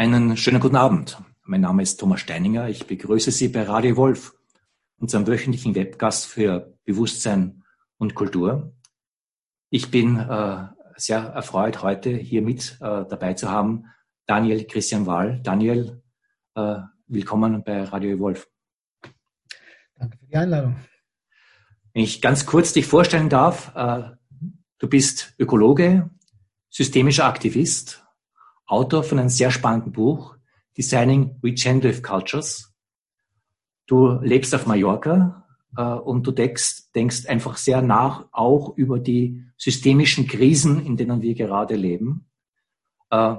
Einen schönen guten Abend. Mein Name ist Thomas Steininger. Ich begrüße Sie bei Radio Wolf, unserem wöchentlichen Webgast für Bewusstsein und Kultur. Ich bin äh, sehr erfreut, heute hier mit äh, dabei zu haben Daniel Christian Wahl. Daniel, äh, willkommen bei Radio Wolf. Danke für die Einladung. Wenn ich ganz kurz dich vorstellen darf, äh, du bist Ökologe, systemischer Aktivist, Autor von einem sehr spannenden Buch, Designing Regenerative Cultures. Du lebst auf Mallorca äh, und du denkst, denkst einfach sehr nach auch über die systemischen Krisen, in denen wir gerade leben. Äh,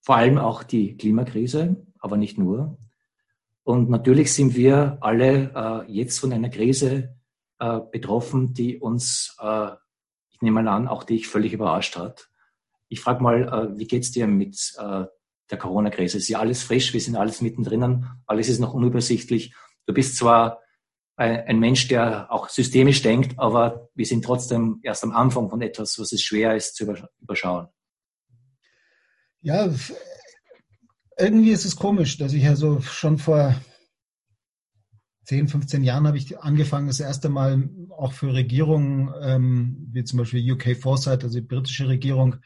vor allem auch die Klimakrise, aber nicht nur. Und natürlich sind wir alle äh, jetzt von einer Krise äh, betroffen, die uns, äh, ich nehme mal an, auch dich völlig überrascht hat. Ich frage mal, äh, wie geht's dir mit äh, der Corona-Krise? Ist ja alles frisch, wir sind alles mittendrin, alles ist noch unübersichtlich. Du bist zwar ein, Mensch, der auch systemisch denkt, aber wir sind trotzdem erst am Anfang von etwas, was es schwer ist zu überschauen. Ja, irgendwie ist es komisch, dass ich also schon vor 10, 15 Jahren habe ich angefangen, das erste Mal auch für Regierungen, ähm, wie zum Beispiel UK Foresight, also die britische Regierung,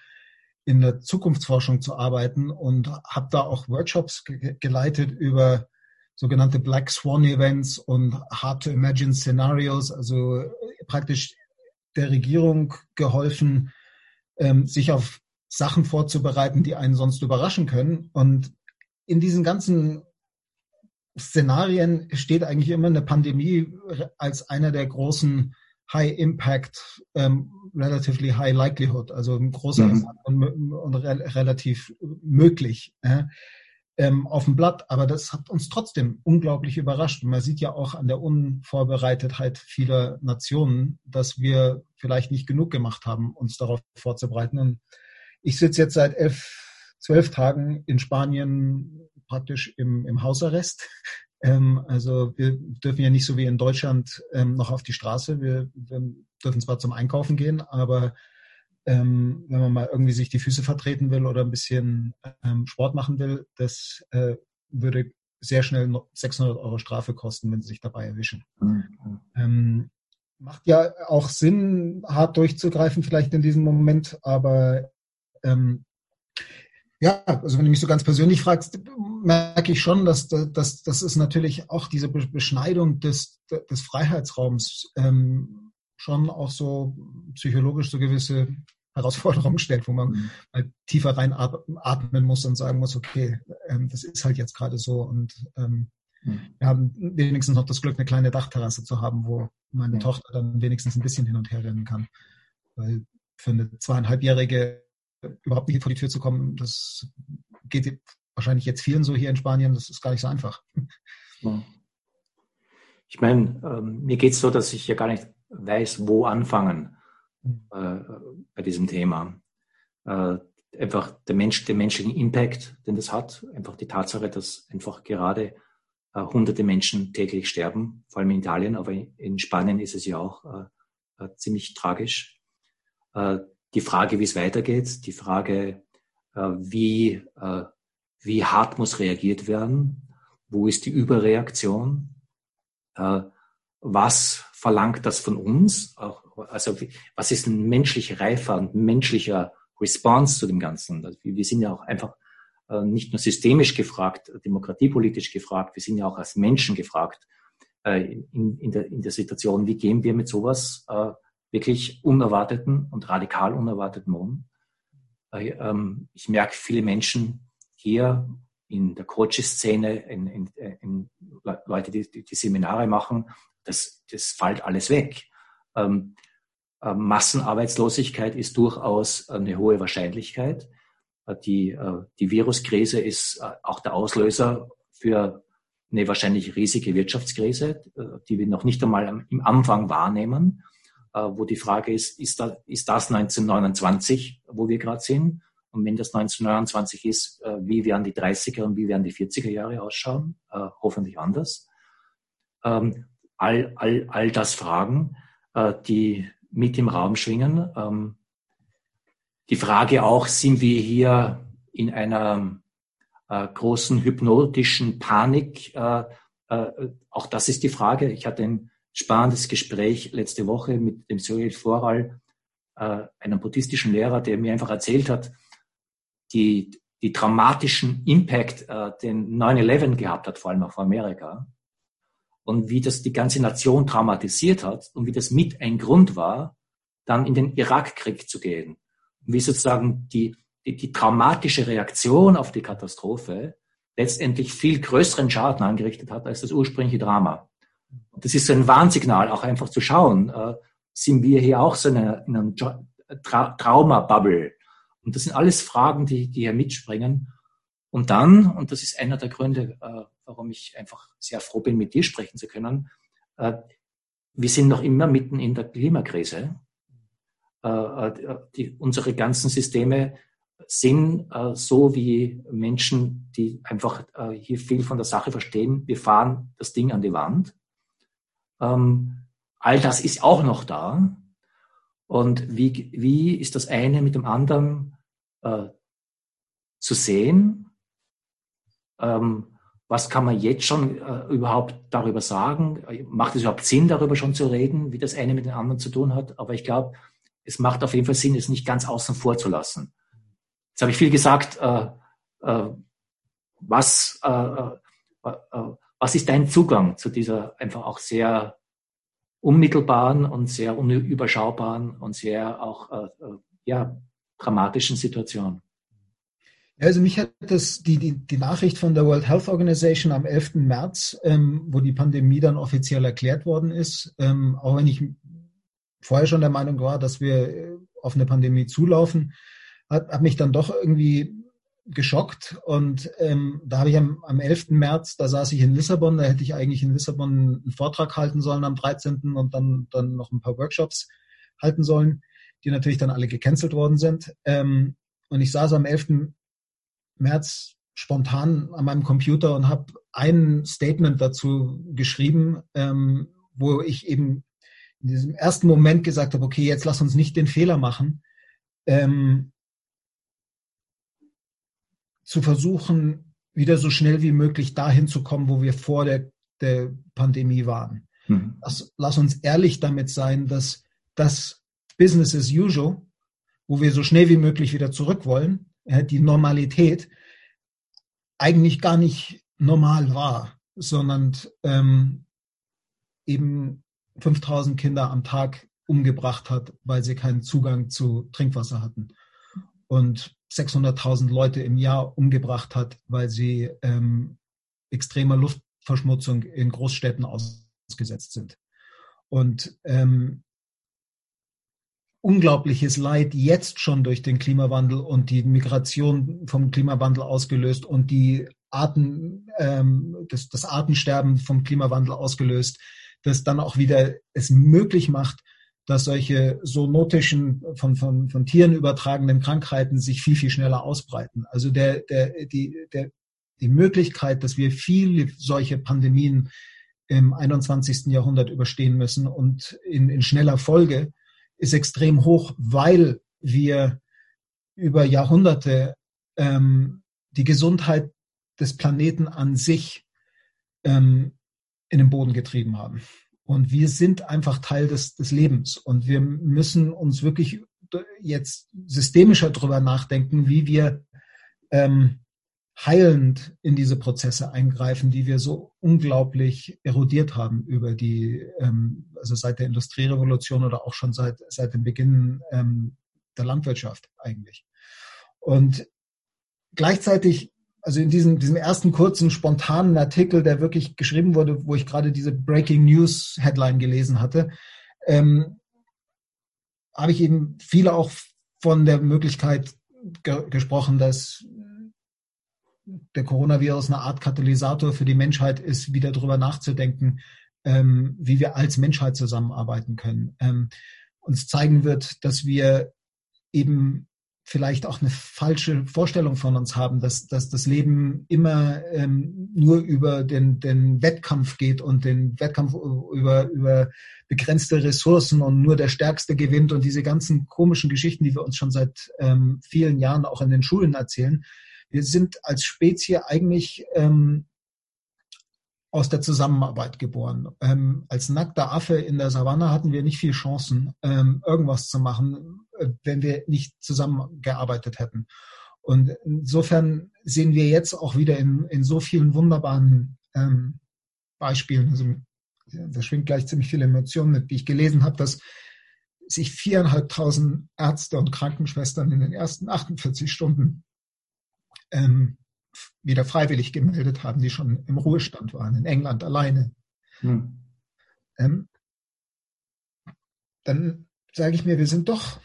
in der Zukunftsforschung zu arbeiten und habe da auch Workshops ge geleitet über sogenannte Black Swan Events und Hard to Imagine Scenarios, also praktisch der Regierung geholfen, ähm, sich auf Sachen vorzubereiten, die einen sonst überraschen können. Und in diesen ganzen Szenarien steht eigentlich immer eine Pandemie als einer der großen High Impact, ähm, relatively High Likelihood, also ein großer mhm. und, und re relativ möglich äh, ähm, auf dem Blatt. Aber das hat uns trotzdem unglaublich überrascht. Und man sieht ja auch an der Unvorbereitetheit vieler Nationen, dass wir vielleicht nicht genug gemacht haben, uns darauf vorzubereiten. Und ich sitze jetzt seit elf, zwölf Tagen in Spanien praktisch im, im Hausarrest. Ähm, also wir dürfen ja nicht so wie in Deutschland ähm, noch auf die Straße. Wir, wir, dürfen zwar zum Einkaufen gehen, aber ähm, wenn man mal irgendwie sich die Füße vertreten will oder ein bisschen ähm, Sport machen will, das äh, würde sehr schnell 600 Euro Strafe kosten, wenn sie sich dabei erwischen. Mhm. Ähm, macht ja auch Sinn, hart durchzugreifen vielleicht in diesem Moment, aber ähm, ja, also wenn du mich so ganz persönlich fragst, merke ich schon, dass das dass ist natürlich auch diese Beschneidung des, des Freiheitsraums ähm, schon auch so psychologisch so gewisse Herausforderungen stellt, wo man mhm. mal tiefer rein atmen muss und sagen muss, okay, ähm, das ist halt jetzt gerade so und ähm, mhm. wir haben wenigstens noch das Glück, eine kleine Dachterrasse zu haben, wo meine mhm. Tochter dann wenigstens ein bisschen hin und her rennen kann. Weil für eine zweieinhalbjährige überhaupt nicht vor die Tür zu kommen, das geht wahrscheinlich jetzt vielen so hier in Spanien, das ist gar nicht so einfach. Ich meine, ähm, mir geht es so, dass ich ja gar nicht weiß, wo anfangen mhm. äh, bei diesem Thema. Äh, einfach der Mensch, den menschlichen Impact, den das hat, einfach die Tatsache, dass einfach gerade äh, hunderte Menschen täglich sterben, vor allem in Italien, aber in Spanien ist es ja auch ziemlich tragisch. Die Frage, wie es weitergeht, die Frage, äh, wie, äh, wie hart muss reagiert werden, wo ist die Überreaktion, äh, was verlangt das von uns, also was ist ein menschlich reifer und menschlicher Response zu dem Ganzen. Also wir sind ja auch einfach nicht nur systemisch gefragt, demokratiepolitisch gefragt, wir sind ja auch als Menschen gefragt in, in, der, in der Situation, wie gehen wir mit sowas wirklich unerwarteten und radikal unerwarteten. Äh, ähm, ich merke viele Menschen hier in der Coaching-Szene, in, in, in, Leute, die, die Seminare machen, das, das fällt alles weg. Ähm, äh, Massenarbeitslosigkeit ist durchaus eine hohe Wahrscheinlichkeit. Äh, die, die Viruskrise ist auch der Auslöser für eine wahrscheinlich riesige Wirtschaftskrise, die wir noch nicht einmal im Anfang wahrnehmen. Äh, wo die Frage ist, ist, da, ist das 1929, wo wir gerade sind? Und wenn das 1929 ist, äh, wie werden die 30er und wie werden die 40er Jahre ausschauen? Äh, hoffentlich anders. Ähm, all, all, all das Fragen, die mit im Raum schwingen. Ähm, die Frage auch, sind wir hier in einer großen hypnotischen Panik. Auch das ist die Frage. Ich hatte ein spannendes Gespräch letzte Woche mit dem Cyril Voral, äh, einem buddhistischen Lehrer, der mir einfach erzählt hat, die, die dramatischen Impact, äh, den 9-11 gehabt hat, vor allem auf Amerika. Und wie das die ganze Nation traumatisiert hat und wie das mit ein Grund war, dann in den Irakkrieg zu gehen. Und wie sozusagen die, die, die traumatische Reaktion auf die Katastrophe letztendlich viel größeren Schaden angerichtet hat als das ursprüngliche Drama. Das ist so ein Warnsignal, auch einfach zu schauen, äh, sind wir hier auch so in einer, in einer Tra Trauma-Bubble? Und das sind alles Fragen, die, die hier mitspringen. Und dann, und das ist einer der Gründe, äh, warum ich einfach sehr froh bin, mit dir sprechen zu können, äh, wir sind noch immer mitten in der Klimakrise. Äh, äh die, unsere ganzen Systeme sind äh, so wie Menschen, die einfach hier viel von der Sache verstehen. Wir fahren das Ding an die Wand. Ähm, all das ist auch noch da. Und wie, wie ist das eine mit dem anderen äh, zu sehen? Ähm, was kann man jetzt schon äh, überhaupt darüber sagen? Macht es überhaupt Sinn, darüber schon zu reden, wie das eine mit dem anderen zu tun hat? Aber ich glaube, es macht auf jeden Fall Sinn, es nicht ganz außen vor zu lassen. Jetzt habe ich viel gesagt, äh, äh, was, äh, äh, äh, was ist dein Zugang zu dieser einfach auch sehr unmittelbaren und sehr unüberschaubaren und sehr auch äh, ja, dramatischen Situation? Also mich hat das, die, die, die Nachricht von der World Health Organization am 11. März, ähm, wo die Pandemie dann offiziell erklärt worden ist, ähm, auch wenn ich vorher schon der Meinung war, dass wir auf eine Pandemie zulaufen, hat, hat mich dann doch irgendwie geschockt. Und ähm, da habe ich am, am 11. März, da saß ich in Lissabon, da hätte ich eigentlich in Lissabon einen Vortrag halten sollen am 13. und dann, dann noch ein paar Workshops halten sollen, die natürlich dann alle gecancelt worden sind. Ähm, und ich saß am 11. März spontan an meinem Computer und habe ein Statement dazu geschrieben, ähm, wo ich eben in diesem ersten Moment gesagt habe, okay, jetzt lass uns nicht den Fehler machen, ähm, zu versuchen, wieder so schnell wie möglich dahin zu kommen, wo wir vor der, der Pandemie waren. Mhm. Lass, lass uns ehrlich damit sein, dass das Business as usual, wo wir so schnell wie möglich wieder zurück wollen, die Normalität, eigentlich gar nicht normal war, sondern ähm, eben 5000 Kinder am Tag umgebracht hat, weil sie keinen Zugang zu Trinkwasser hatten. Und 600.000 Leute im Jahr umgebracht hat, weil sie ähm, extremer Luftverschmutzung in Großstädten ausgesetzt sind. Und ähm, unglaubliches Leid jetzt schon durch den Klimawandel und die Migration vom Klimawandel ausgelöst und die Arten, ähm, das, das Artensterben vom Klimawandel ausgelöst, das dann auch wieder es möglich macht, dass solche zoonotischen, von, von, von Tieren übertragenen Krankheiten sich viel, viel schneller ausbreiten. Also der, der, die, der, die Möglichkeit, dass wir viele solche Pandemien im 21. Jahrhundert überstehen müssen und in, in schneller Folge ist extrem hoch, weil wir über Jahrhunderte ähm, die Gesundheit des Planeten an sich ähm, in den Boden getrieben haben. Und wir sind einfach Teil des, des Lebens. Und wir müssen uns wirklich jetzt systemischer darüber nachdenken, wie wir ähm, heilend in diese Prozesse eingreifen, die wir so unglaublich erodiert haben über die, ähm, also seit der Industrierevolution oder auch schon seit, seit dem Beginn ähm, der Landwirtschaft eigentlich. Und gleichzeitig also in diesem, diesem ersten kurzen, spontanen Artikel, der wirklich geschrieben wurde, wo ich gerade diese Breaking News Headline gelesen hatte, ähm, habe ich eben viele auch von der Möglichkeit ge gesprochen, dass der Coronavirus eine Art Katalysator für die Menschheit ist, wieder darüber nachzudenken, ähm, wie wir als Menschheit zusammenarbeiten können. Ähm, uns zeigen wird, dass wir eben vielleicht auch eine falsche Vorstellung von uns haben, dass, dass das Leben immer ähm, nur über den, den Wettkampf geht und den Wettkampf über, über begrenzte Ressourcen und nur der Stärkste gewinnt und diese ganzen komischen Geschichten, die wir uns schon seit ähm, vielen Jahren auch in den Schulen erzählen. Wir sind als Spezie eigentlich ähm, aus der Zusammenarbeit geboren. Ähm, als nackter Affe in der Savanne hatten wir nicht viel Chancen, ähm, irgendwas zu machen, wenn wir nicht zusammengearbeitet hätten. Und insofern sehen wir jetzt auch wieder in, in so vielen wunderbaren ähm, Beispielen, also da schwingt gleich ziemlich viele Emotionen mit, wie ich gelesen habe, dass sich viereinhalbtausend Ärzte und Krankenschwestern in den ersten 48 Stunden ähm, wieder freiwillig gemeldet haben, die schon im Ruhestand waren, in England alleine. Hm. Ähm, dann sage ich mir, wir sind doch,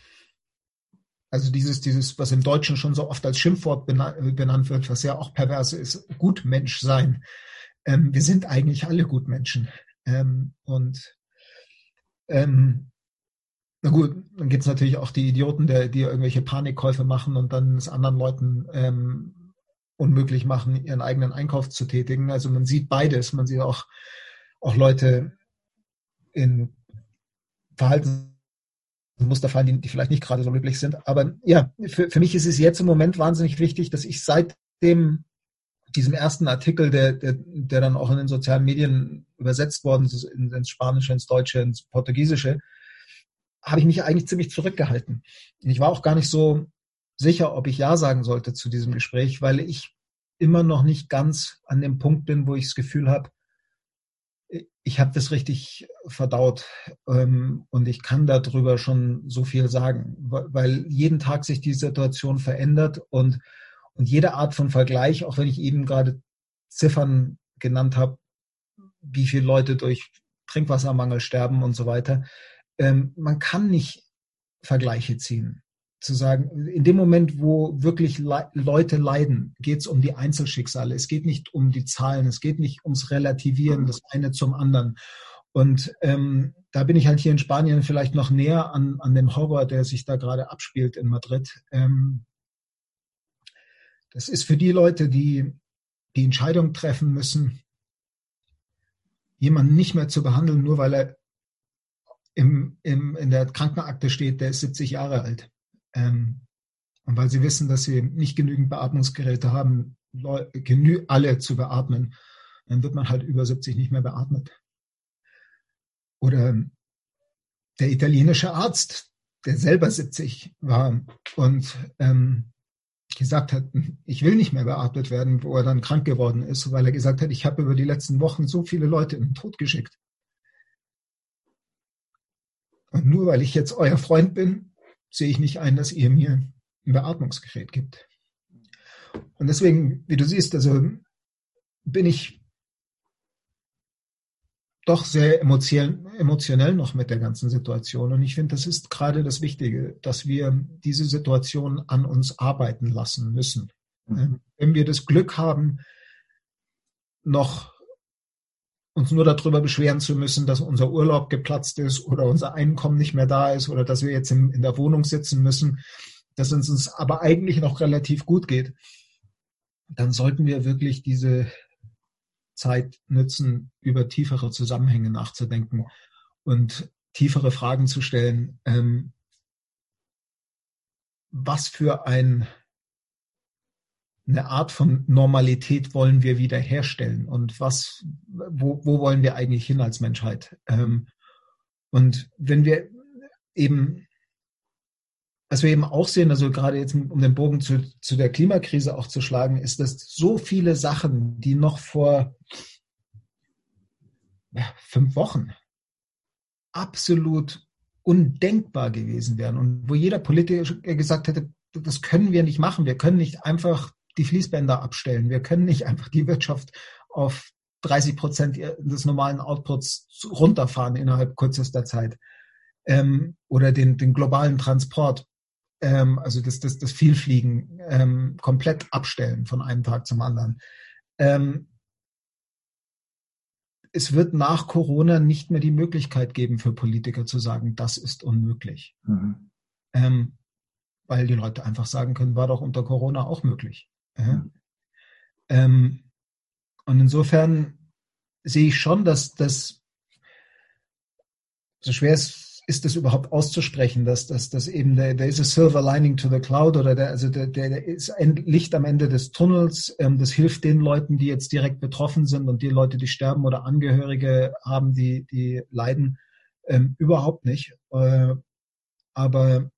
also dieses, dieses, was im Deutschen schon so oft als Schimpfwort benannt wird, was ja auch perverse ist, Gutmensch sein. Ähm, wir sind eigentlich alle Gutmenschen. Ähm, und ähm, na gut, dann gibt es natürlich auch die Idioten, der, die irgendwelche Panikkäufe machen und dann es anderen Leuten ähm, unmöglich machen, ihren eigenen Einkauf zu tätigen. Also man sieht beides. Man sieht auch, auch Leute in Verhaltensmuster fallen, die, die vielleicht nicht gerade so glücklich sind. Aber ja, für, für mich ist es jetzt im Moment wahnsinnig wichtig, dass ich seit dem diesem ersten Artikel, der, der, der dann auch in den sozialen Medien übersetzt worden ist, ins Spanische, ins Deutsche, ins Portugiesische, habe ich mich eigentlich ziemlich zurückgehalten. Ich war auch gar nicht so sicher, ob ich Ja sagen sollte zu diesem Gespräch, weil ich immer noch nicht ganz an dem Punkt bin, wo ich das Gefühl habe, ich habe das richtig verdaut ähm, und ich kann darüber schon so viel sagen, weil jeden Tag sich die Situation verändert und, und jede Art von Vergleich, auch wenn ich eben gerade Ziffern genannt habe, wie viele Leute durch Trinkwassermangel sterben und so weiter, ähm, man kann nicht Vergleiche ziehen. Zu sagen, in dem Moment, wo wirklich Le Leute leiden, geht es um die Einzelschicksale. Es geht nicht um die Zahlen, es geht nicht ums Relativieren, das eine zum anderen. Und ähm, da bin ich halt hier in Spanien vielleicht noch näher an, an dem Horror, der sich da gerade abspielt in Madrid. Ähm, das ist für die Leute, die die Entscheidung treffen müssen, jemanden nicht mehr zu behandeln, nur weil er im, im, in der Krankenakte steht, der ist 70 Jahre alt. Ähm, und weil sie wissen, dass sie nicht genügend Beatmungsgeräte haben, genü alle zu beatmen, dann wird man halt über 70 nicht mehr beatmet. Oder der italienische Arzt, der selber 70 war und ähm, gesagt hat, ich will nicht mehr beatmet werden, wo er dann krank geworden ist, weil er gesagt hat, ich habe über die letzten Wochen so viele Leute in den Tod geschickt. Und nur weil ich jetzt euer Freund bin, sehe ich nicht ein, dass ihr mir ein Beatmungsgerät gibt. Und deswegen, wie du siehst, also bin ich doch sehr emotionell, noch mit der ganzen Situation. Und ich finde, das ist gerade das Wichtige, dass wir diese Situation an uns arbeiten lassen müssen. Mhm. Wenn wir das Glück haben, noch uns nur darüber beschweren zu müssen, dass unser Urlaub geplatzt ist oder unser Einkommen nicht mehr da ist oder dass wir jetzt in, in der Wohnung sitzen müssen, dass es uns aber eigentlich noch relativ gut geht, dann sollten wir wirklich diese Zeit nutzen, über tiefere Zusammenhänge nachzudenken und tiefere Fragen zu stellen. Ähm, was für ein eine Art von Normalität wollen wir wiederherstellen und was, wo, wo wollen wir eigentlich hin als Menschheit? Ähm, und wenn wir eben, was wir eben auch sehen, also gerade jetzt um den Bogen zu, zu der Klimakrise auch zu schlagen, ist, dass so viele Sachen, die noch vor ja, fünf Wochen absolut undenkbar gewesen wären und wo jeder Politiker gesagt hätte, das können wir nicht machen. Wir können nicht einfach die Fließbänder abstellen. Wir können nicht einfach die Wirtschaft auf 30 Prozent des normalen Outputs runterfahren innerhalb kürzester Zeit. Ähm, oder den, den globalen Transport, ähm, also das, das, das Vielfliegen, ähm, komplett abstellen von einem Tag zum anderen. Ähm, es wird nach Corona nicht mehr die Möglichkeit geben für Politiker zu sagen, das ist unmöglich. Mhm. Ähm, weil die Leute einfach sagen können, war doch unter Corona auch möglich. Ja. Ähm, und insofern sehe ich schon, dass das, so schwer es ist das überhaupt auszusprechen, dass, dass, dass eben der, der ist a silver lining to the cloud oder der, also der, der, der ist ein Licht am Ende des Tunnels. Ähm, das hilft den Leuten, die jetzt direkt betroffen sind und die Leute, die sterben oder Angehörige haben, die, die leiden, ähm, überhaupt nicht. Äh, aber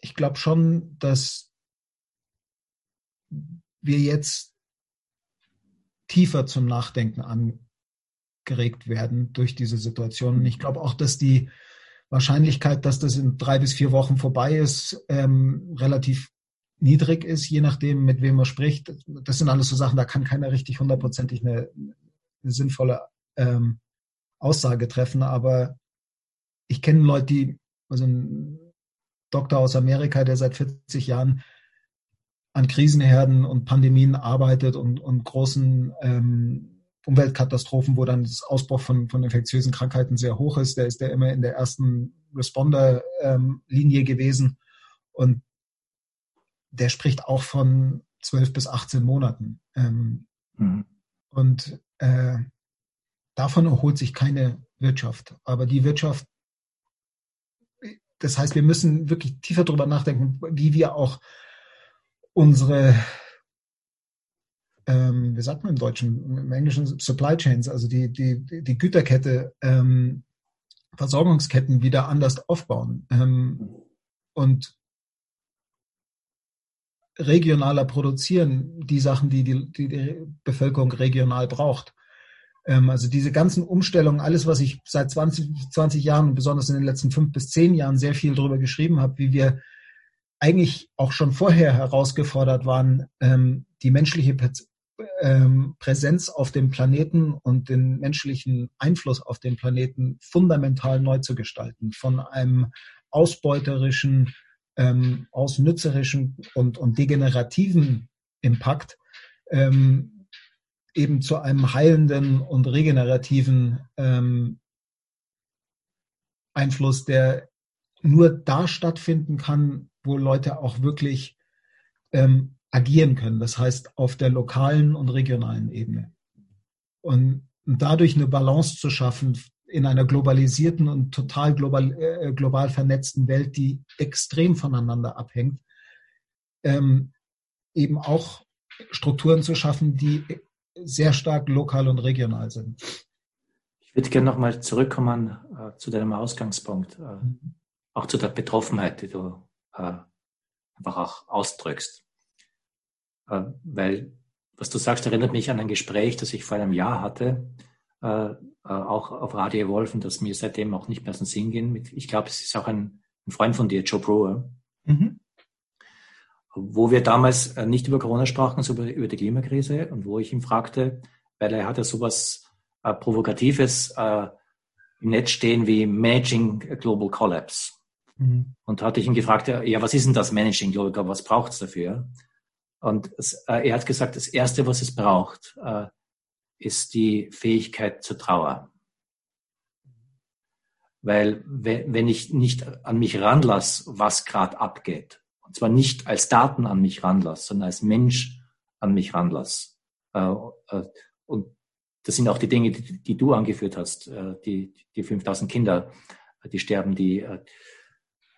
ich glaube schon, dass wir jetzt tiefer zum Nachdenken angeregt werden durch diese Situation. Und ich glaube auch, dass die Wahrscheinlichkeit, dass das in drei bis vier Wochen vorbei ist, ähm, relativ niedrig ist, je nachdem, mit wem man spricht. Das sind alles so Sachen, da kann keiner richtig hundertprozentig eine, eine sinnvolle ähm, Aussage treffen. Aber ich kenne Leute, die, also ein Doktor aus Amerika, der seit 40 Jahren an Krisenherden und Pandemien arbeitet und, und großen ähm, Umweltkatastrophen, wo dann das Ausbruch von, von infektiösen Krankheiten sehr hoch ist. Der ist ja immer in der ersten Responder-Linie ähm, gewesen. Und der spricht auch von 12 bis 18 Monaten. Ähm, mhm. Und äh, davon erholt sich keine Wirtschaft. Aber die Wirtschaft, das heißt, wir müssen wirklich tiefer darüber nachdenken, wie wir auch unsere ähm, wie sagt man im Deutschen, im Englischen Supply Chains, also die, die, die Güterkette, ähm, Versorgungsketten wieder anders aufbauen ähm, und regionaler produzieren, die Sachen, die die, die, die Bevölkerung regional braucht. Ähm, also diese ganzen Umstellungen, alles, was ich seit 20, 20 Jahren und besonders in den letzten fünf bis zehn Jahren sehr viel darüber geschrieben habe, wie wir eigentlich auch schon vorher herausgefordert waren, ähm, die menschliche ähm, Präsenz auf dem Planeten und den menschlichen Einfluss auf den Planeten fundamental neu zu gestalten. Von einem ausbeuterischen, ähm, ausnützerischen und, und degenerativen Impact ähm, eben zu einem heilenden und regenerativen ähm, Einfluss, der nur da stattfinden kann, wo Leute auch wirklich ähm, agieren können. Das heißt, auf der lokalen und regionalen Ebene. Und dadurch eine Balance zu schaffen in einer globalisierten und total global, äh, global vernetzten Welt, die extrem voneinander abhängt, ähm, eben auch Strukturen zu schaffen, die sehr stark lokal und regional sind. Ich würde gerne nochmal zurückkommen äh, zu deinem Ausgangspunkt, äh, mhm. auch zu der Betroffenheit, die du äh, einfach auch ausdrückst. Äh, weil was du sagst, erinnert mich an ein Gespräch, das ich vor einem Jahr hatte, äh, äh, auch auf Radio Wolfen, das mir seitdem auch nicht mehr aus dem Sinn ging. Ich glaube, es ist auch ein, ein Freund von dir, Joe Brewer, mhm. wo wir damals nicht über Corona sprachen, sondern über, über die Klimakrise und wo ich ihn fragte, weil er hatte sowas äh, Provokatives äh, im Netz stehen wie Managing Global Collapse. Mhm. Und hatte ich ihn gefragt, ja, was ist denn das Managing Collapse? Was braucht es dafür? Und es, äh, er hat gesagt, das Erste, was es braucht, äh, ist die Fähigkeit zur Trauer. Weil wenn ich nicht an mich ranlasse, was gerade abgeht, und zwar nicht als Daten an mich ranlasse, sondern als Mensch an mich ranlasse. Äh, äh, und das sind auch die Dinge, die, die du angeführt hast, äh, die, die 5000 Kinder, die sterben, die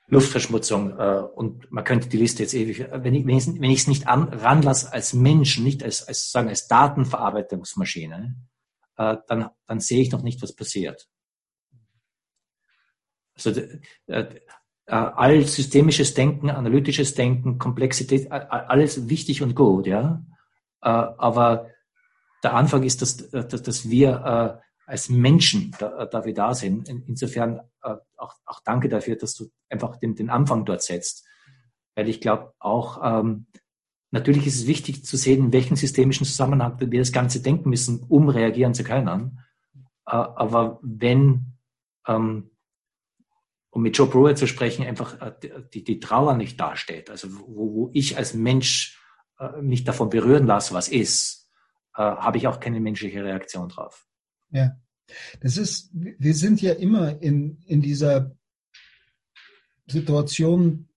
Luftverschmutzung äh, und man könnte die Liste jetzt ewig, wenn ich es wenn ich, nicht an, ranlasse als Mensch, nicht als, als sagen als Datenverarbeitungsmaschine, äh, dann, dann sehe ich noch nicht, was passiert. Also äh, äh, all systemisches Denken, analytisches Denken, Komplexität, alles wichtig und gut, ja. Äh, aber der Anfang ist, dass, dass, dass wir äh, als Menschen da, da wir da sind. insofern äh, auch, auch danke dafür, dass du einfach den, den Anfang dort setzt. Weil ich glaube auch, ähm, natürlich ist es wichtig zu sehen, in welchem systemischen Zusammenhang wir das Ganze denken müssen, um reagieren zu können. Äh, aber wenn, ähm, um mit Joe Brewer zu sprechen, einfach äh, die, die Trauer nicht dasteht, also wo, wo ich als Mensch äh, mich davon berühren lasse, was ist, äh, habe ich auch keine menschliche Reaktion drauf. Ja. Das ist, wir sind ja immer in, in dieser Situation,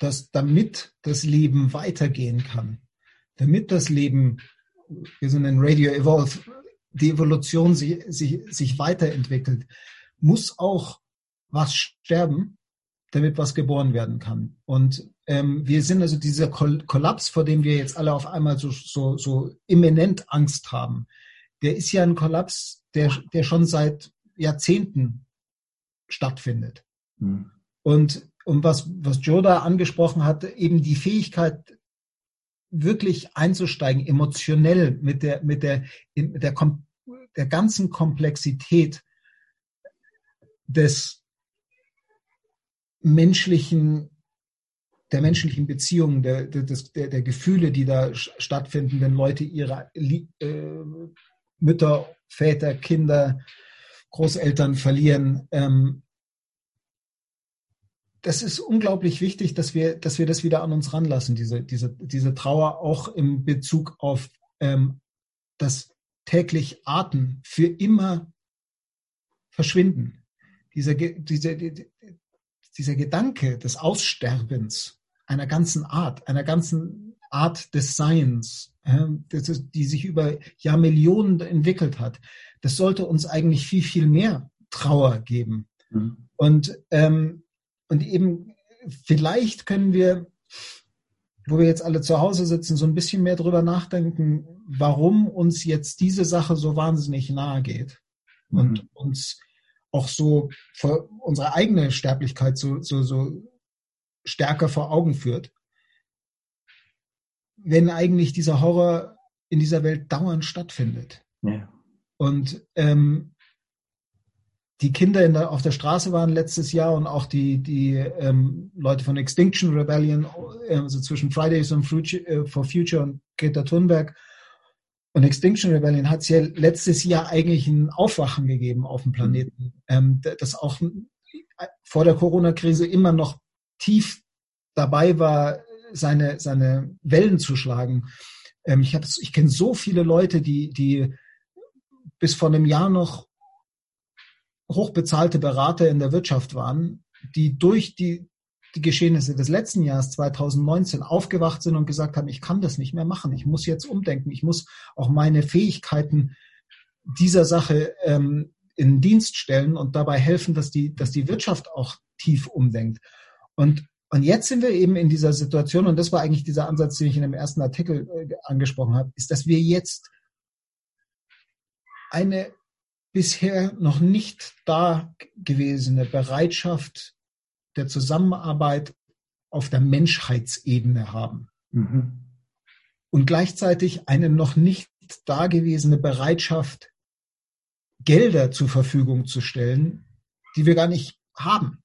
dass damit das Leben weitergehen kann, damit das Leben, wir sind in Radio Evolve, die Evolution sich, sich, sich weiterentwickelt, muss auch was sterben, damit was geboren werden kann. Und ähm, wir sind also dieser Kollaps, vor dem wir jetzt alle auf einmal so, so, so imminent Angst haben, der ist ja ein Kollaps, der, der schon seit Jahrzehnten stattfindet. Mhm. Und, und was, was Joe da angesprochen hat, eben die Fähigkeit, wirklich einzusteigen, emotionell mit der, mit der, mit der, der ganzen Komplexität des menschlichen, der menschlichen Beziehungen, der, der, der, der Gefühle, die da stattfinden, wenn Leute ihre äh, Mütter, Väter, Kinder, Großeltern verlieren. Ähm, das ist unglaublich wichtig, dass wir, dass wir das wieder an uns ranlassen, diese, diese, diese Trauer auch im Bezug auf ähm, das täglich Atmen für immer verschwinden. Dieser, dieser, dieser Gedanke des Aussterbens einer ganzen Art, einer ganzen Art des Seins, äh, die sich über Jahrmillionen entwickelt hat, das sollte uns eigentlich viel, viel mehr Trauer geben. Mhm. Und ähm, und eben, vielleicht können wir, wo wir jetzt alle zu Hause sitzen, so ein bisschen mehr drüber nachdenken, warum uns jetzt diese Sache so wahnsinnig nahe geht mhm. und uns auch so vor unsere eigene Sterblichkeit so, so, so stärker vor Augen führt. Wenn eigentlich dieser Horror in dieser Welt dauernd stattfindet. Ja. Und ähm, die Kinder der, auf der Straße waren letztes Jahr und auch die, die ähm, Leute von Extinction Rebellion, äh, also zwischen Fridays äh, for Future und Greta Thunberg. Und Extinction Rebellion hat es ja letztes Jahr eigentlich ein Aufwachen gegeben auf dem Planeten, ähm, das auch vor der Corona-Krise immer noch tief dabei war, seine, seine Wellen zu schlagen. Ähm, ich ich kenne so viele Leute, die, die bis vor einem Jahr noch hochbezahlte Berater in der Wirtschaft waren, die durch die, die Geschehnisse des letzten Jahres 2019 aufgewacht sind und gesagt haben, ich kann das nicht mehr machen, ich muss jetzt umdenken, ich muss auch meine Fähigkeiten dieser Sache ähm, in Dienst stellen und dabei helfen, dass die, dass die Wirtschaft auch tief umdenkt. Und, und jetzt sind wir eben in dieser Situation, und das war eigentlich dieser Ansatz, den ich in dem ersten Artikel äh, angesprochen habe, ist, dass wir jetzt eine bisher noch nicht da gewesene Bereitschaft der Zusammenarbeit auf der Menschheitsebene haben. Mhm. Und gleichzeitig eine noch nicht dagewesene Bereitschaft, Gelder zur Verfügung zu stellen, die wir gar nicht haben.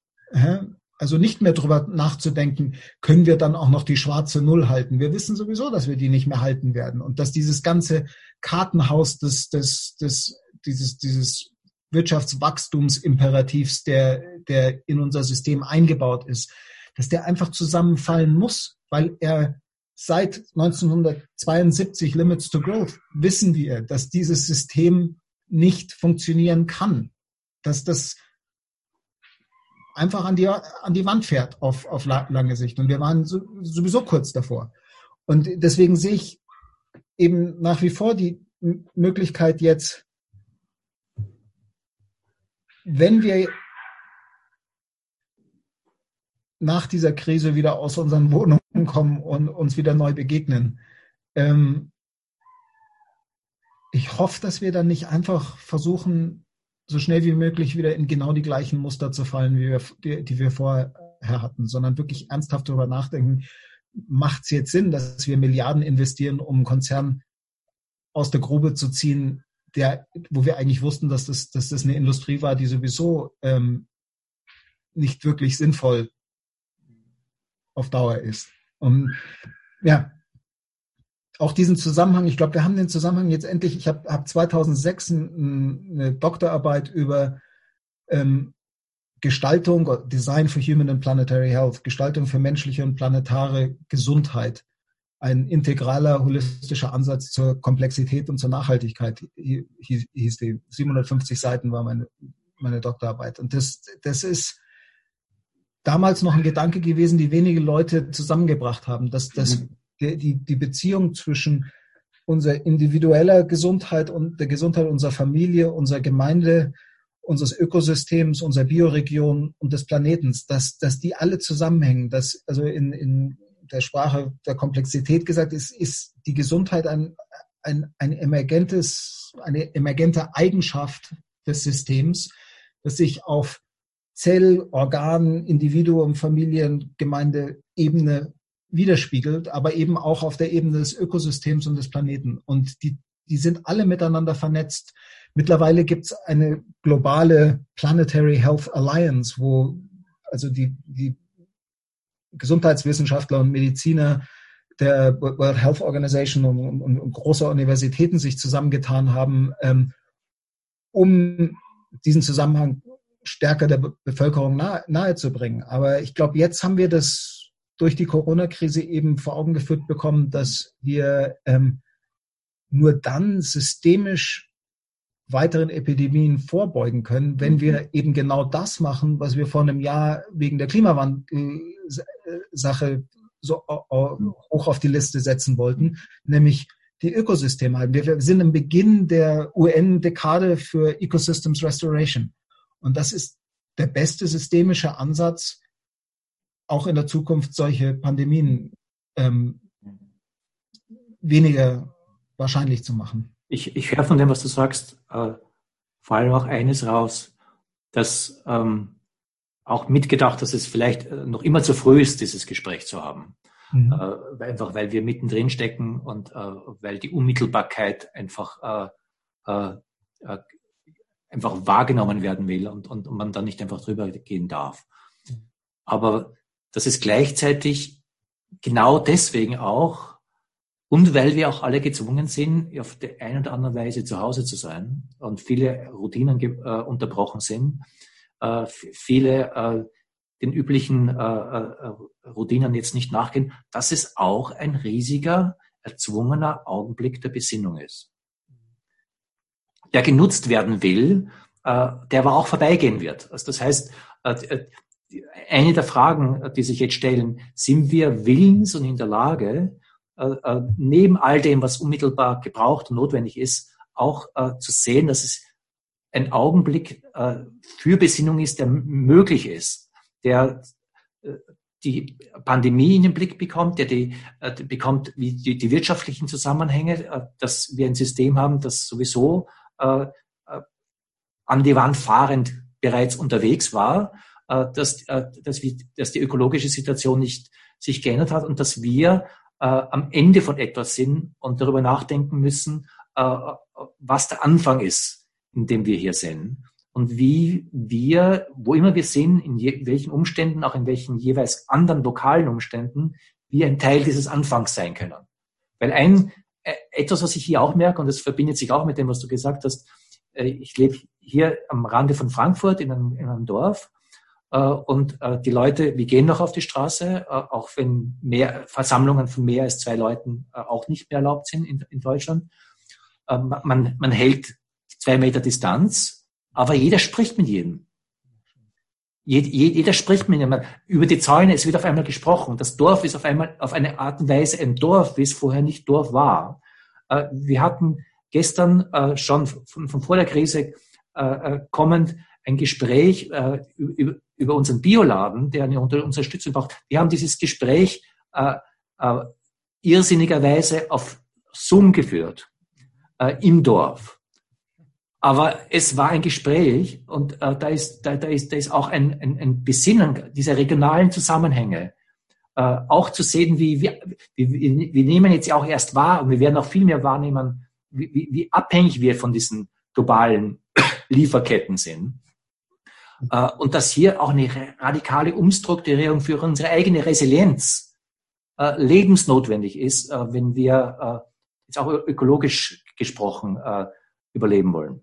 Also nicht mehr darüber nachzudenken, können wir dann auch noch die schwarze Null halten. Wir wissen sowieso, dass wir die nicht mehr halten werden und dass dieses ganze Kartenhaus des, des, des dieses, dieses Wirtschaftswachstumsimperativs, der, der in unser System eingebaut ist, dass der einfach zusammenfallen muss, weil er seit 1972 Limits to Growth wissen wir, dass dieses System nicht funktionieren kann, dass das einfach an die, an die Wand fährt auf, auf lange Sicht. Und wir waren sowieso kurz davor. Und deswegen sehe ich eben nach wie vor die Möglichkeit jetzt wenn wir nach dieser Krise wieder aus unseren Wohnungen kommen und uns wieder neu begegnen, ähm, ich hoffe, dass wir dann nicht einfach versuchen, so schnell wie möglich wieder in genau die gleichen Muster zu fallen, wie wir, die, die wir vorher hatten, sondern wirklich ernsthaft darüber nachdenken, macht es jetzt Sinn, dass wir Milliarden investieren, um einen Konzern aus der Grube zu ziehen, der, wo wir eigentlich wussten, dass das, dass das eine Industrie war, die sowieso ähm, nicht wirklich sinnvoll auf Dauer ist. Und ja, auch diesen Zusammenhang, ich glaube, wir haben den Zusammenhang jetzt endlich, ich habe hab 2006 eine Doktorarbeit über ähm, Gestaltung, Design for Human and Planetary Health, Gestaltung für menschliche und planetare Gesundheit ein integraler, holistischer Ansatz zur Komplexität und zur Nachhaltigkeit, hieß die. 750 Seiten war meine, meine Doktorarbeit. Und das, das ist damals noch ein Gedanke gewesen, die wenige Leute zusammengebracht haben, dass, dass mhm. Die, die Beziehung zwischen unserer individueller Gesundheit und der Gesundheit unserer Familie, unserer Gemeinde unseres Ökosystems, unserer Bioregion und des Planetens, dass, dass die alle zusammenhängen, dass also in, in der Sprache der Komplexität gesagt ist, ist die Gesundheit ein, ein, ein emergentes, eine emergente Eigenschaft des Systems, das sich auf Zell-, Organ-, Individuum-, Familien-, Gemeindeebene widerspiegelt, aber eben auch auf der Ebene des Ökosystems und des Planeten. Und die, die sind alle miteinander vernetzt. Mittlerweile gibt es eine globale Planetary Health Alliance, wo also die, die Gesundheitswissenschaftler und Mediziner der World Health Organization und, und, und großer Universitäten sich zusammengetan haben, ähm, um diesen Zusammenhang stärker der Bevölkerung nahe, nahezubringen. Aber ich glaube, jetzt haben wir das durch die Corona-Krise eben vor Augen geführt bekommen, dass wir ähm, nur dann systemisch weiteren Epidemien vorbeugen können, wenn wir eben genau das machen, was wir vor einem Jahr wegen der Klimawandel-Sache so hoch auf die Liste setzen wollten, nämlich die Ökosysteme halten. Wir sind im Beginn der UN-Dekade für Ecosystems Restoration. Und das ist der beste systemische Ansatz, auch in der Zukunft solche Pandemien ähm, weniger wahrscheinlich zu machen. Ich, ich höre von dem, was du sagst, äh, vor allem auch eines raus, dass ähm, auch mitgedacht, dass es vielleicht äh, noch immer zu früh ist, dieses Gespräch zu haben. Mhm. Äh, einfach weil wir mittendrin stecken und äh, weil die Unmittelbarkeit einfach äh, äh, äh einfach wahrgenommen werden will und, und, und man dann nicht einfach drüber gehen darf. Aber das ist gleichzeitig genau deswegen auch und weil wir auch alle gezwungen sind, auf der einen oder anderen Weise zu Hause zu sein und viele Routinen äh, unterbrochen sind, äh, viele äh, den üblichen äh, äh, Routinen jetzt nicht nachgehen, dass es auch ein riesiger, erzwungener Augenblick der Besinnung ist der genutzt werden will, äh, der aber auch vorbeigehen wird. Also das heißt, eine der Fragen, die sich jetzt stellen, sind wir willens und in der Lage, äh, äh, neben all dem, was unmittelbar gebraucht und notwendig ist, auch äh, zu sehen, dass es ein Augenblick für Besinnung ist, der möglich ist, der die Pandemie in den Blick bekommt, der die, äh, bekommt wie die, die wirtschaftlichen Zusammenhänge, äh, dass wir ein System haben, das sowieso äh, äh, an die Wand fahrend bereits unterwegs war, äh, dass, äh, dass, wir, dass die ökologische Situation nicht sich geändert hat und dass wir äh, am Ende von etwas sind und darüber nachdenken müssen, äh, was der Anfang ist, in dem wir hier sind und wie wir, wo immer wir sind, in je, welchen Umständen, auch in welchen jeweils anderen lokalen Umständen, wir ein Teil dieses Anfangs sein können. Weil ein, äh, etwas, was ich hier auch merke, und das verbindet sich auch mit dem, was du gesagt hast, äh, ich lebe hier am Rande von Frankfurt in einem, in einem Dorf äh, und die Leute, wir gehen noch auf die Straße, auch wenn mehr Versammlungen von mehr als zwei Leuten auch nicht mehr erlaubt sind in, Deutschland. Man, man hält zwei Meter Distanz, aber jeder spricht mit jedem. Jeder spricht mit jemandem. Über die Zäune, es wird auf einmal gesprochen. Das Dorf ist auf einmal auf eine Art und Weise ein Dorf, wie es vorher nicht Dorf war. Äh, wir hatten gestern äh, schon von, von vor der Krise äh, kommend ein Gespräch über unseren Bioladen, der eine Unterstützung braucht. Wir haben dieses Gespräch irrsinnigerweise auf Zoom geführt im Dorf. Aber es war ein Gespräch und äh, da, ist, da, da, ist, da ist auch ein, ein, ein Besinnen dieser regionalen Zusammenhänge. Äh, auch zu sehen, wie wir, wir, wir nehmen jetzt auch erst wahr und wir werden auch viel mehr wahrnehmen, wie, wie, wie abhängig wir von diesen globalen Lieferketten sind. Äh, und dass hier auch eine radikale Umstrukturierung für unsere eigene Resilienz äh, lebensnotwendig ist, äh, wenn wir jetzt auch ökologisch gesprochen überleben wollen.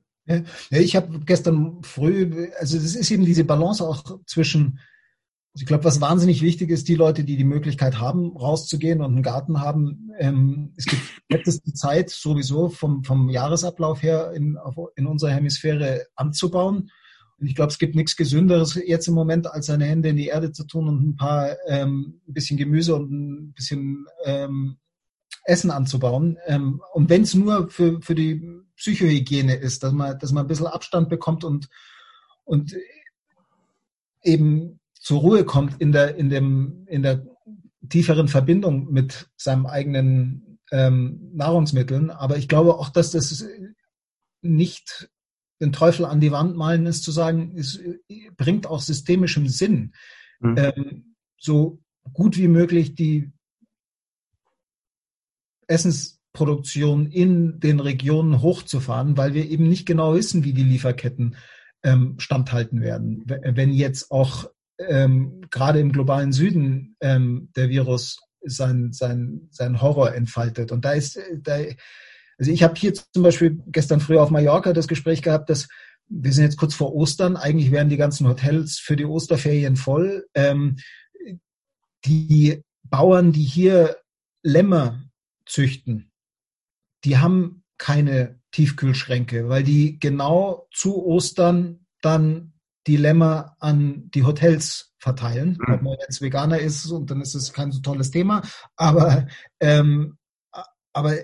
Ich habe gestern früh, also es ist eben diese Balance auch zwischen, also ich glaube, was wahnsinnig wichtig ist, die Leute, die die Möglichkeit haben, rauszugehen und einen Garten haben, ähm, es gibt letzte Zeit sowieso vom, vom Jahresablauf her in, in unserer Hemisphäre anzubauen. Ich glaube, es gibt nichts Gesünderes jetzt im Moment, als seine Hände in die Erde zu tun und ein paar, ähm, ein bisschen Gemüse und ein bisschen ähm, Essen anzubauen. Ähm, und wenn es nur für, für die Psychohygiene ist, dass man, dass man ein bisschen Abstand bekommt und, und eben zur Ruhe kommt in der, in dem, in der tieferen Verbindung mit seinem eigenen ähm, Nahrungsmitteln. Aber ich glaube auch, dass das nicht den Teufel an die Wand malen ist, zu sagen, es bringt auch systemischem Sinn, mhm. ähm, so gut wie möglich die Essensproduktion in den Regionen hochzufahren, weil wir eben nicht genau wissen, wie die Lieferketten ähm, standhalten werden. Wenn jetzt auch ähm, gerade im globalen Süden ähm, der Virus sein, sein, sein Horror entfaltet. Und da ist, da, also ich habe hier zum Beispiel gestern früh auf Mallorca das Gespräch gehabt, dass wir sind jetzt kurz vor Ostern, eigentlich wären die ganzen Hotels für die Osterferien voll. Ähm, die Bauern, die hier Lämmer züchten, die haben keine Tiefkühlschränke, weil die genau zu Ostern dann die Lämmer an die Hotels verteilen. Mhm. Ob man jetzt Veganer ist und dann ist es kein so tolles Thema. Aber, ähm, aber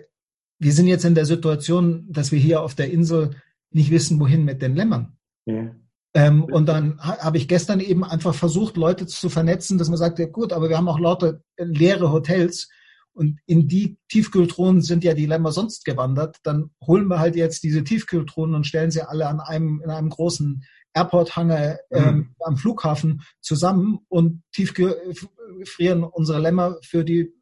wir sind jetzt in der Situation, dass wir hier auf der Insel nicht wissen, wohin mit den Lämmern. Ja. Ähm, und dann habe ich gestern eben einfach versucht, Leute zu vernetzen, dass man sagt, ja gut, aber wir haben auch lauter leere Hotels und in die Tiefkühltruhen sind ja die Lämmer sonst gewandert. Dann holen wir halt jetzt diese Tiefkühltruhen und stellen sie alle an einem, in einem großen Airport-Hangar ähm, mhm. am Flughafen zusammen und tiefgefrieren unsere Lämmer für die